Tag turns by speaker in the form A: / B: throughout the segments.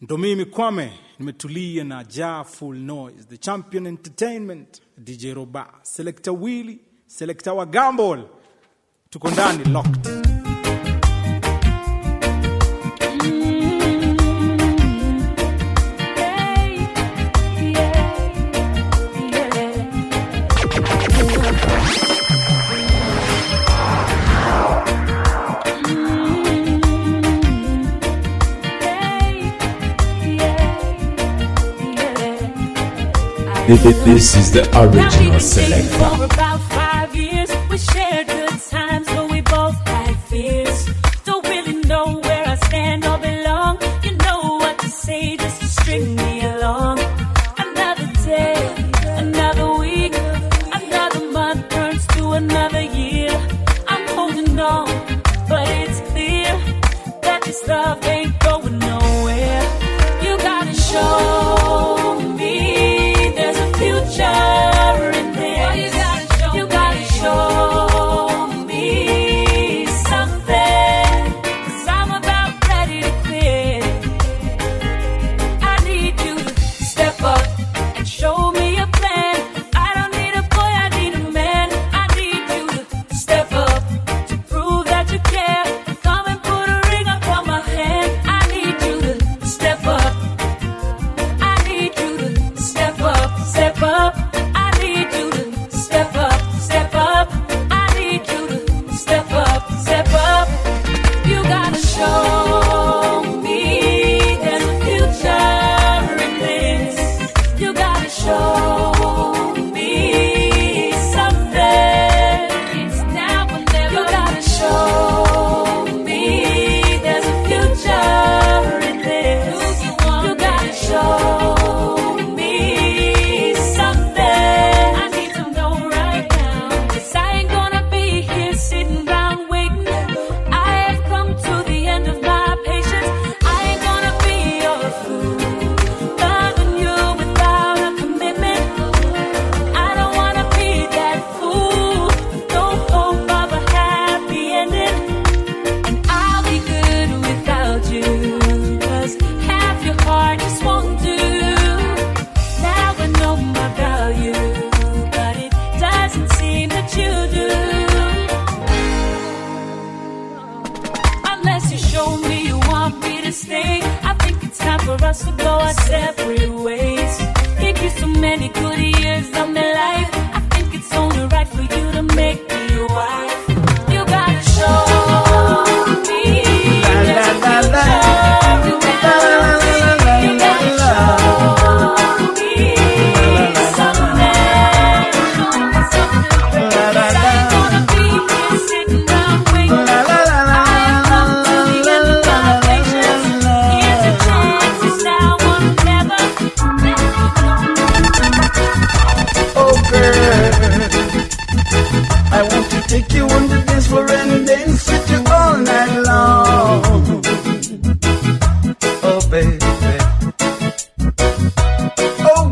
A: Ndo mimi Kwame, nimetulia na jaa full noise, the champion entertainment, DJ Roba, selector Willy, selector wa Gambol, tuko ndani locked.
B: This is the original selector.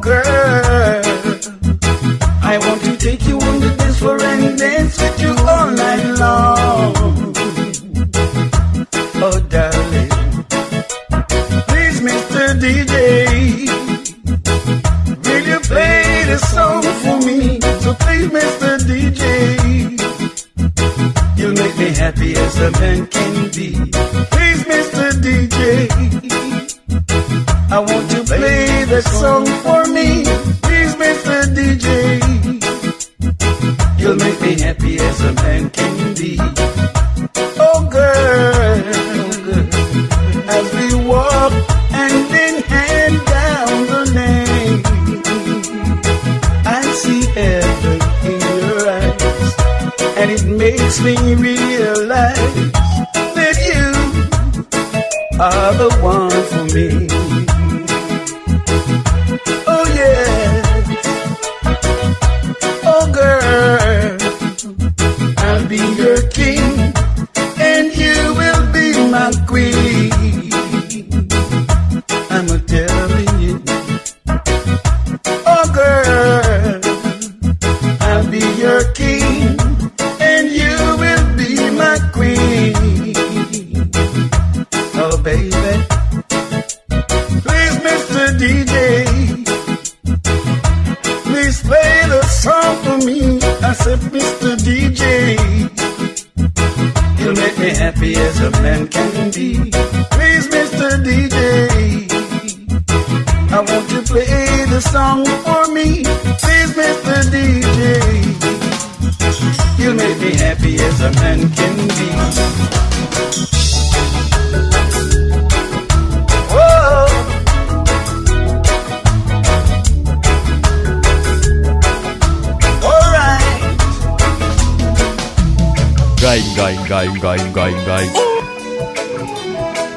C: girl.
D: qui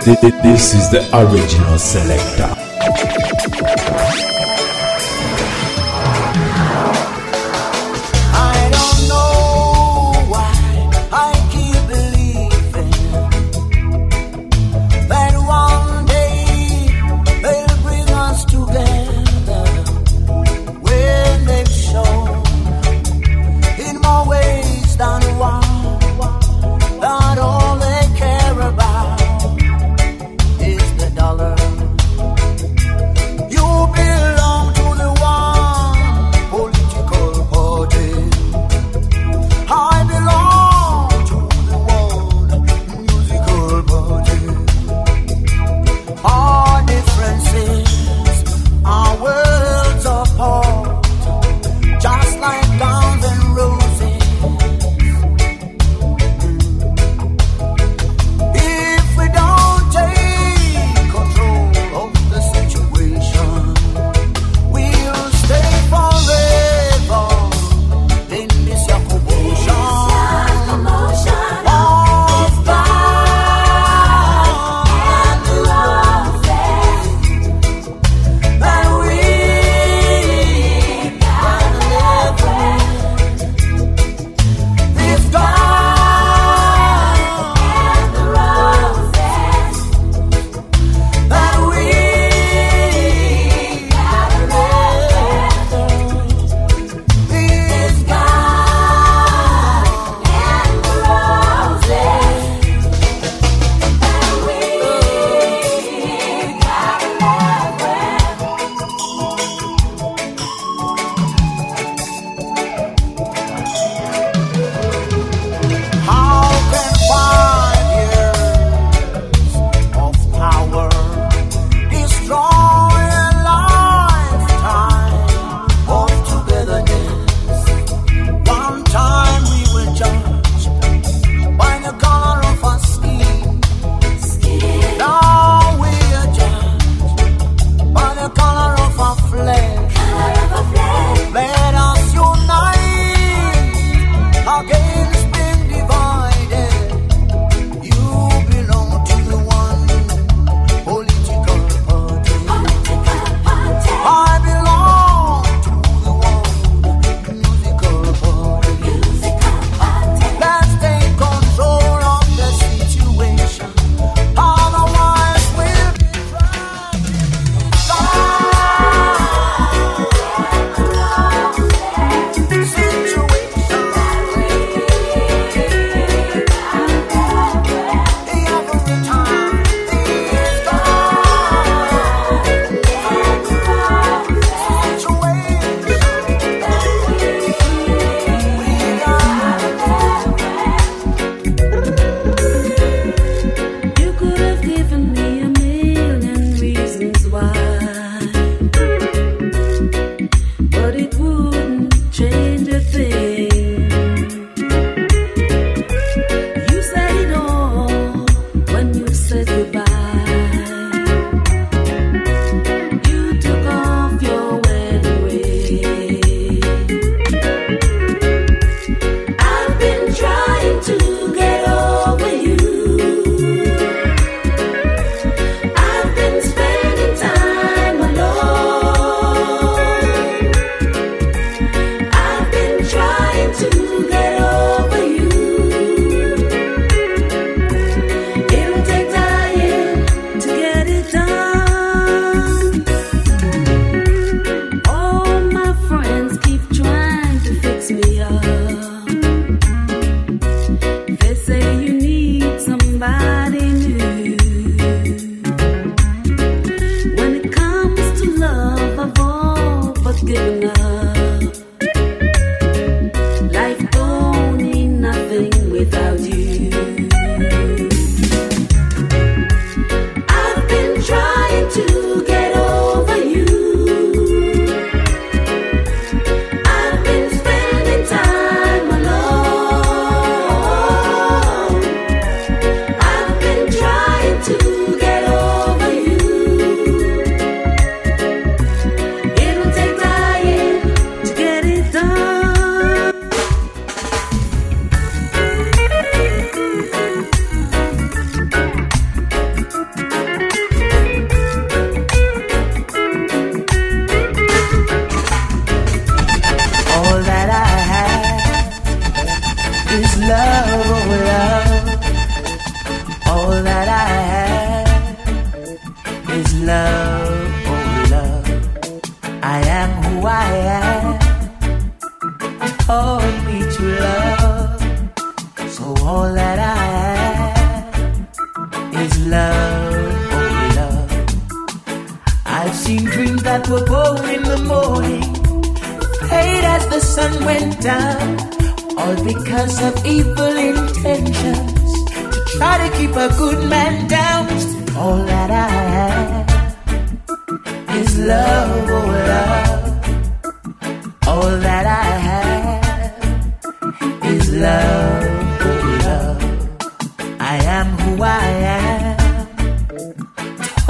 D: This is the original selector.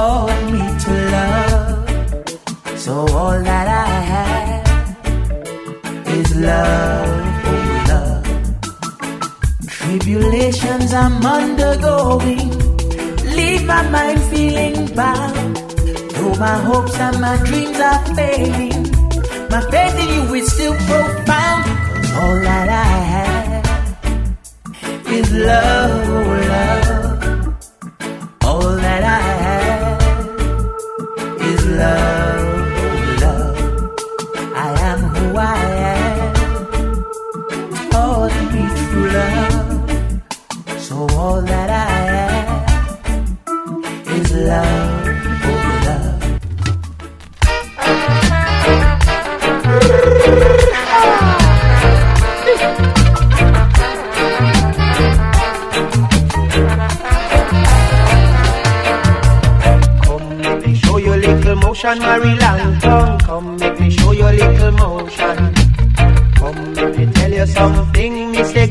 E: Taught me to love. So all that I have is love, oh love. Tribulations I'm undergoing, leave my mind feeling bound. Though my hopes and my dreams are fading, my faith in you is still profound. Cause all that I have is love, oh love.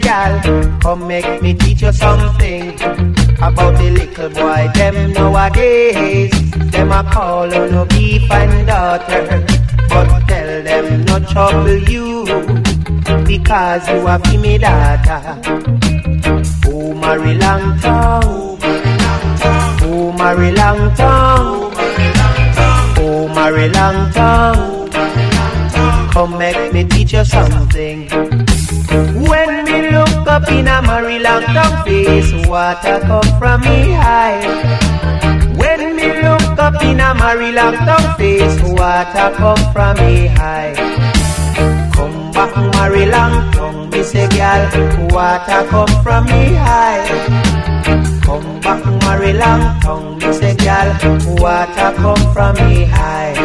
F: Gal. Come make me teach you something about the little boy them nowadays. Them a call on no beef and daughter, but tell them no trouble you because you are be me daughter. Oh, Mary Langton. Oh, Mary Langton. Oh, Mary Langton. Come make me teach you something. When up in a Mary Langton face, water come from me eye. When me look up in a Mary Langton face, water come from me eye. Come back, Mary Langton, me say, girl, water come from me eye. Come back, Mary Langton, me say, girl, water come from me eye.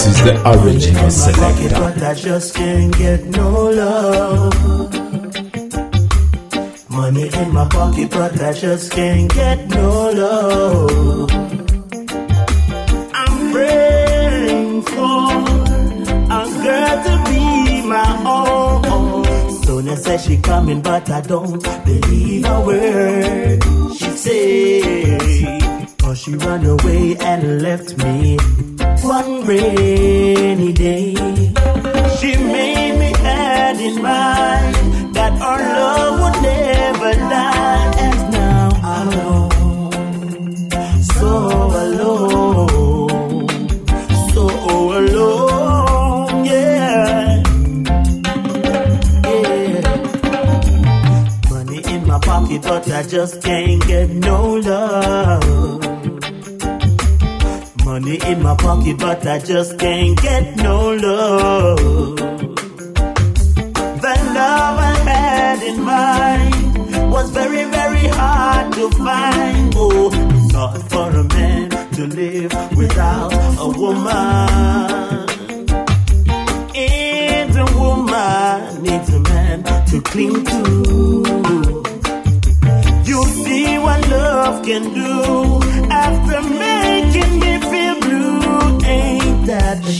D: This is the original selector.
E: but I just can't get no love. Money in my pocket, but I just can't get no love. I'm praying for a girl to be my own. Sonia says she coming, but I don't believe a word she say. Cause she run away and left me one rainy day. She made me had in mind that our love would never die. And now I'm alone, so alone, so alone, yeah. Yeah. Money in my pocket, but I just can't get no love. Money in my pocket, but I just can't get no love. The love I had in mind was very, very hard to find. Oh, hard for a man to live without a woman. And a woman needs a man to cling to. You see what love can do after making me that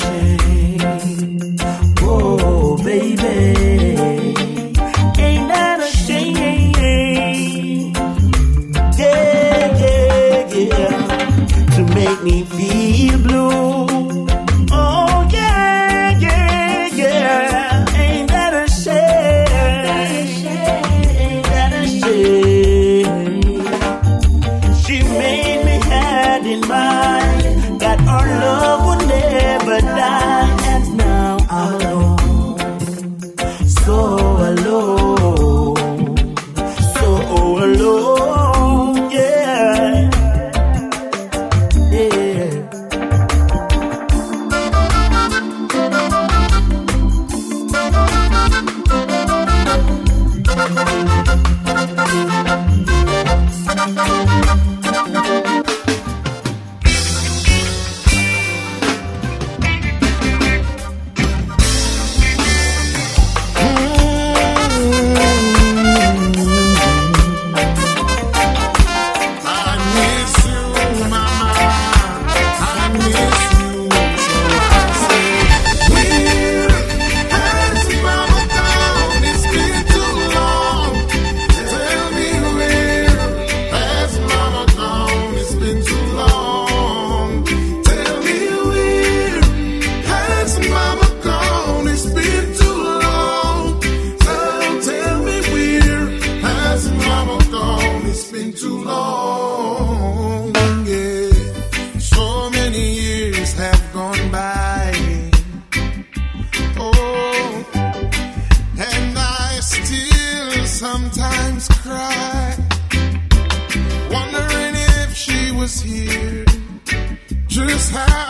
G: wondering
H: if she was here, just how.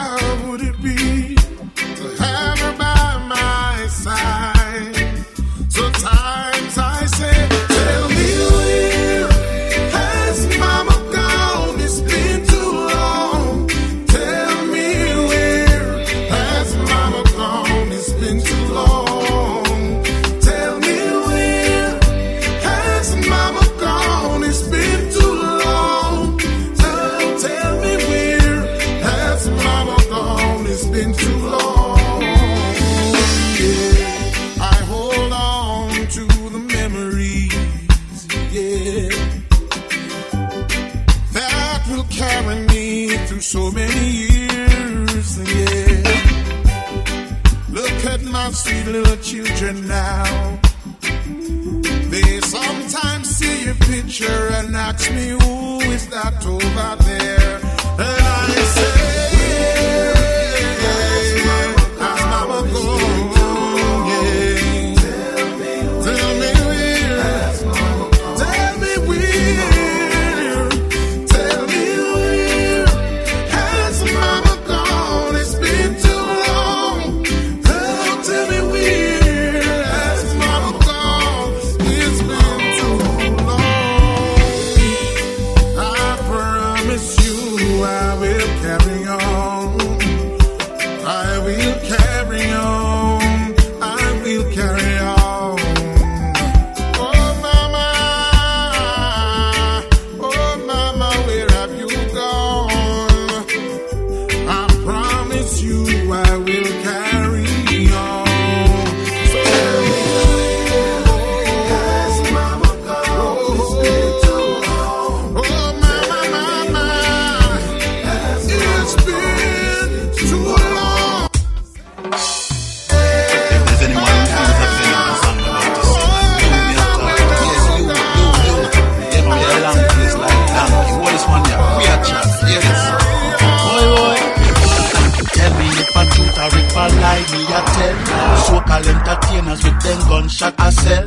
H: So-called entertainers with them gunshot I sell.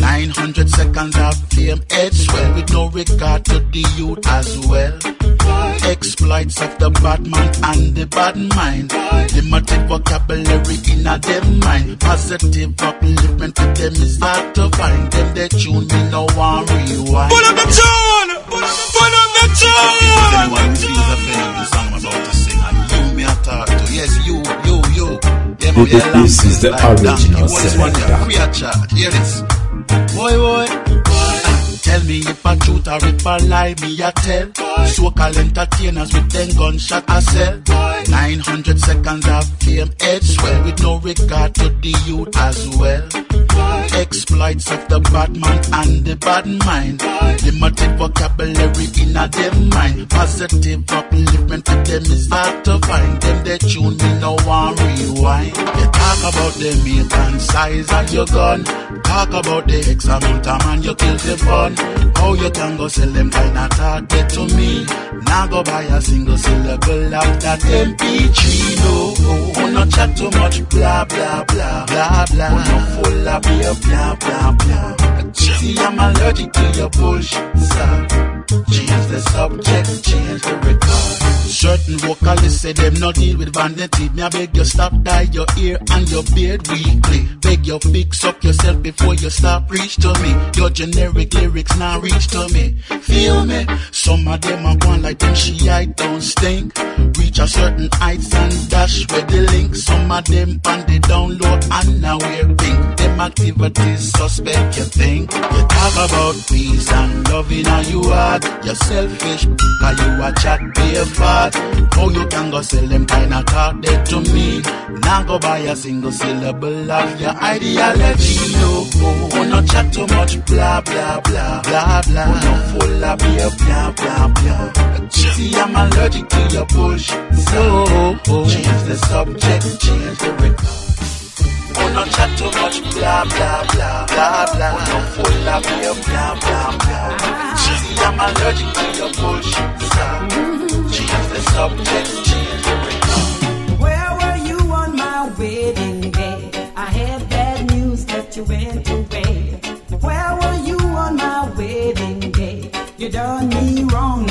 H: 900 seconds of fame, head swell with no regard to the youth as well. Exploits of the bad man and the bad mind. Limited vocabulary in a them mind. Positive upliftment with them is hard to find. Them they tune me no one rewind. Pull up the tune! Pull up the tune! Anyone who feels offended the song I'm about to sing, and you me a talk to. Yes, you. Yeah, man, we a long
D: This is the
H: like
D: original
H: What is one
D: selector.
H: We a chat. Hear this. Boy, boy. Tell me if a truth or if a lie, me a tell. So-called entertainers with them gunshot I sell. 900 seconds of fame, head swell with no regard to the youth as well. Exploits of the bad man and the bad mind. Limited vocabulary in a them mind. Positive upliftment with them is hard to find. Them they tune me no one rewind. You talk about the meat and size of your gun. Talk about the X amount of man you kill the fun. How you can go sell them kind of talk get to me. Now go buy a single syllable of that MP3. No, oh, no chat too much. Blah blah blah blah blah. Oh, no full beer. Blah blah blah. See, I'm allergic to your bullshit. So change the subject, change the record. Certain vocalists say them no deal with vanity. Me I beg you stop dye your ear and your beard weekly. Beg you fix up yourself before you start preach to me. Your generic lyrics now reach to me. Feel me? Some of them are going like them she I don't stink. Reach a certain heights and dash with the link. Some of them on the download and now we're pink. Them activities suspect you think. You talk about peace and loving how you are. You're selfish, cause you a chat be a fat. How oh, you can go sell them kind of talk dead to me? Now go buy a single syllable of your ideology. No, oh, no chat too much, blah blah blah blah blah. Oh, no full of beer, blah blah blah. See, I'm allergic to your bullshit. So change the subject, change the record. Oh, no chat too much, blah, blah, blah, blah, blah. Oh, no full of beer, blah, blah, blah. See, I'm allergic to your bullshit, so change the subject, change the record.
I: Where were you on my wedding day? I had bad news that you went away. Where were you on my wedding day? You done me wrong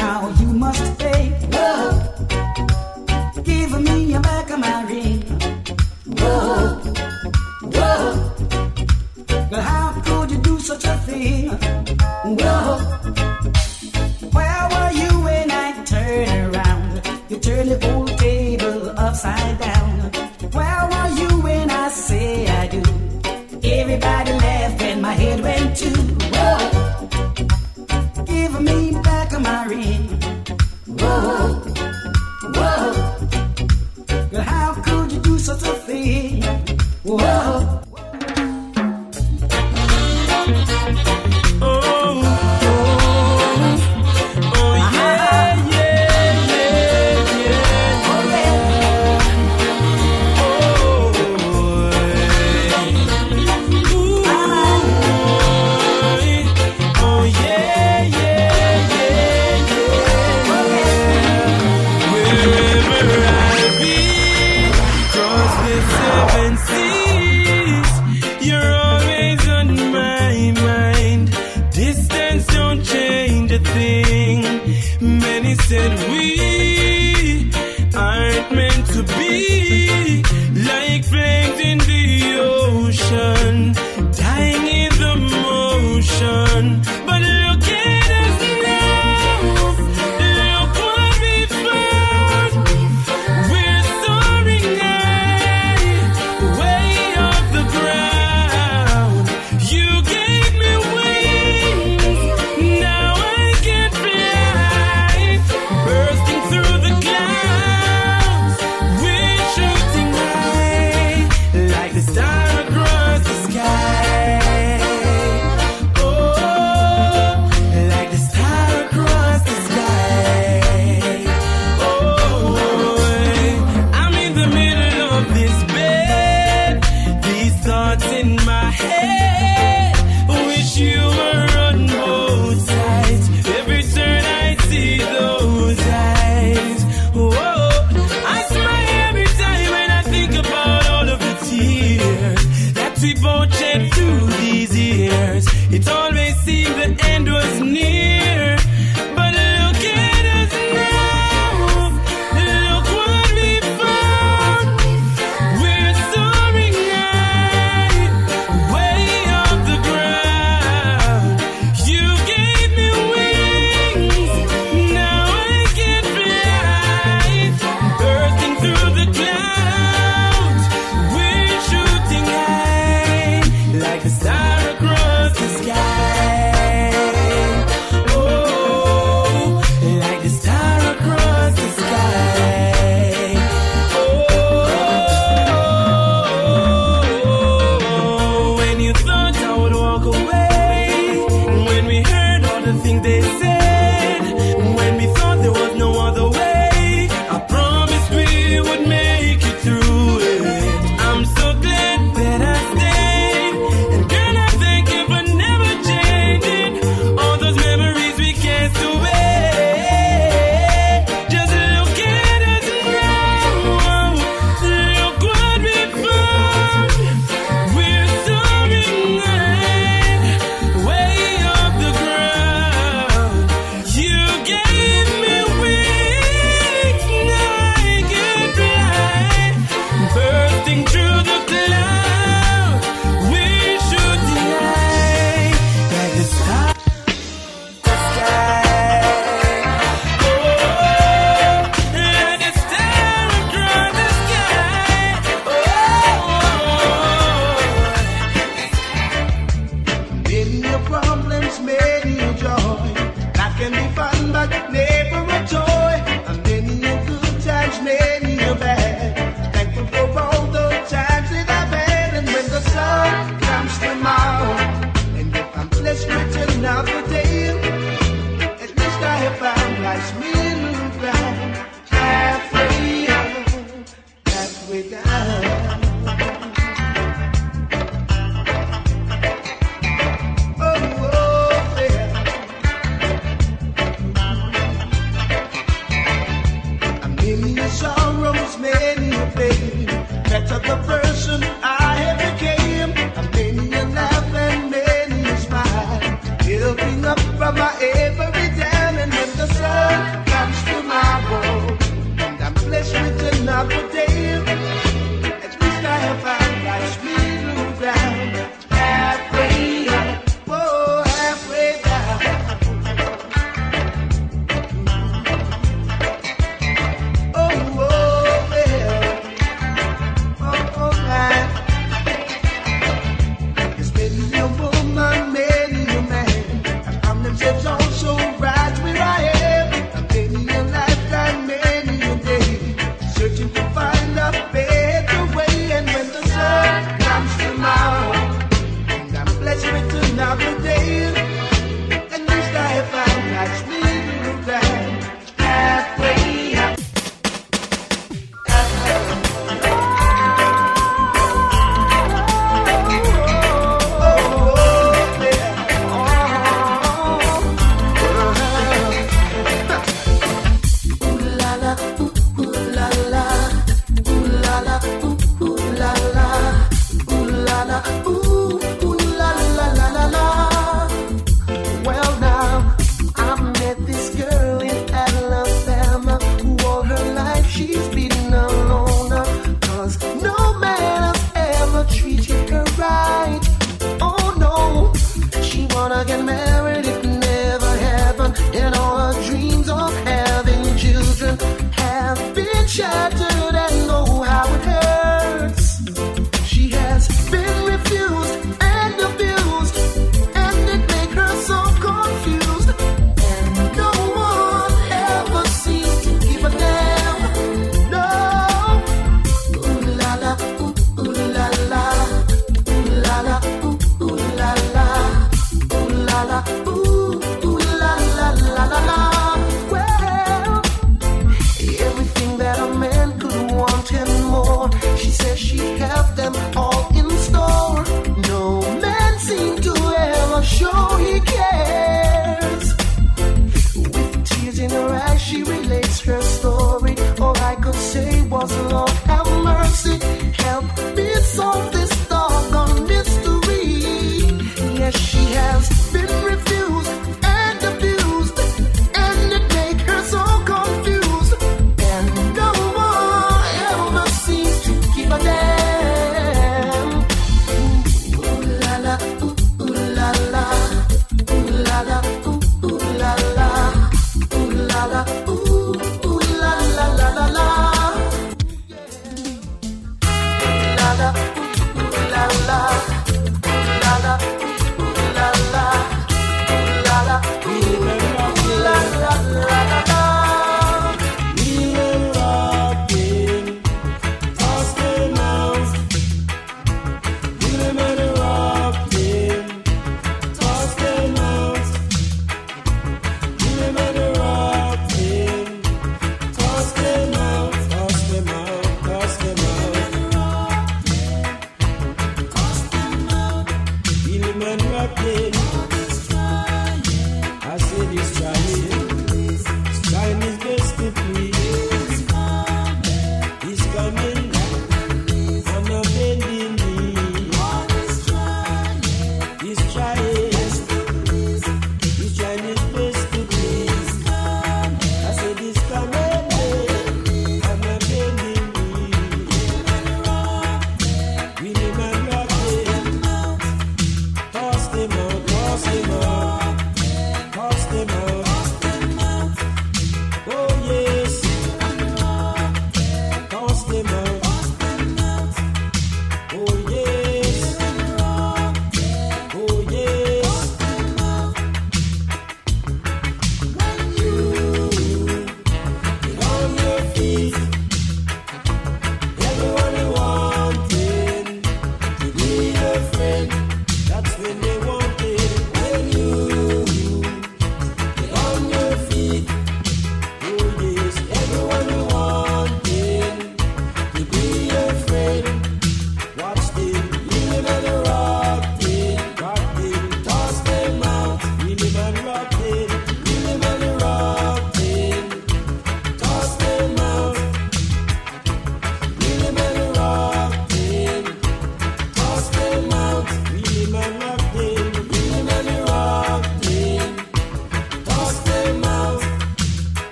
D: La la,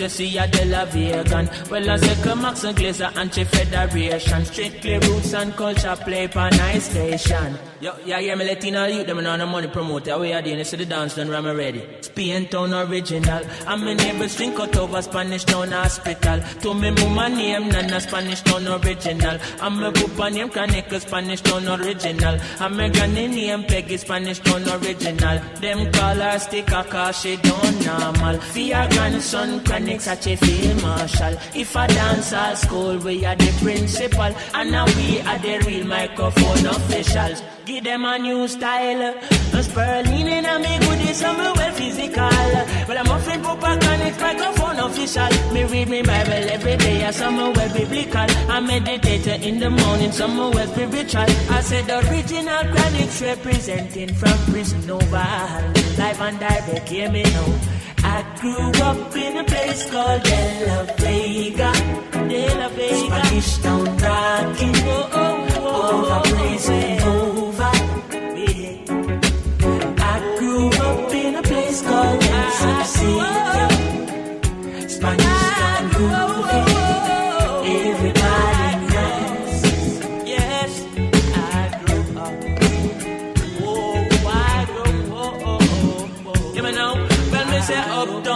E: you
J: see a De La Vegan. Well, I say, Max and Glazer, anti-federation. Strictly roots and culture play nice station. Yo, yeah, yeah, me Latino youth, them know no money promoter. We are doing to the dance, done ram ready. Spain town original. And my neighbors drink out over Spanish town hospital. To me mama name, Nana Spanish town original. And my papa name, Chronicle Spanish town original. And my granny name, Peggy Spanish town original. Them call her sticker cause she don't normal. Your grandson, Chronixx such a field marshal. If I dance at school, we are the principal. And now we are the real microphone officials. Give them a new style. A Sperling in a me goodies, some well physical. Well, I'm offering Papa Chronic microphone official. Me read me Bible every day, I some well biblical. I meditate in the morning, some well spiritual. I said the original Chronixx representing from prison over. Live and direct, hear me now. I grew up in a place called De La Vega. De La Vega. Spanish town rocking. Oh, oh, oh, over blazing over. City.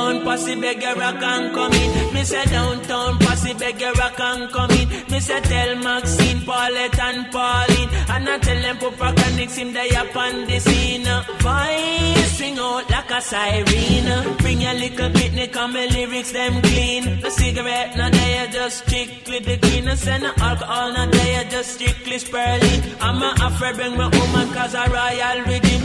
J: Uptown, posse beggar rock and come in. Me say downtown, posse beggar rock and come in. Me say tell Maxine, Paulette and Pauline. And I tell them Papa Chronixx him they up on the scene. Voice string out like a siren. Bring your little picnic and my lyrics them clean. The cigarette, no they are just strictly the green. And the alcohol, no they are just strictly spurling. I'm a afraid bring my woman cause a royal rhythm. Remember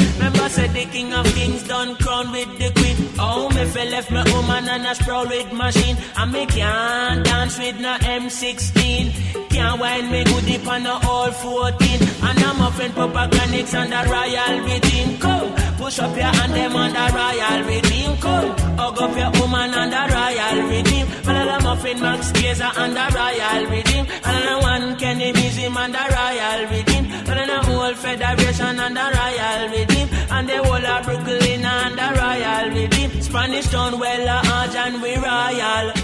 J: said the king of kings done crown with the queen. Oh, me fell left my woman and I sprawl with machine. And me can't dance with no M16. Can't wind me good deep on the all 14. And I'm a friend Papa Chronixx and the royal rhythm. Come, push up your hand them on the royal rhythm. Come, hug up your woman on the royal rhythm. And I'm friend Max Glazer on the royal rhythm. And I'm one Kenny Museum on the royal rhythm. And I'm whole federation on the royal rhythm. And the whole of Brooklyn on the royal rhythm. Spanish town, well, uh, and we royal.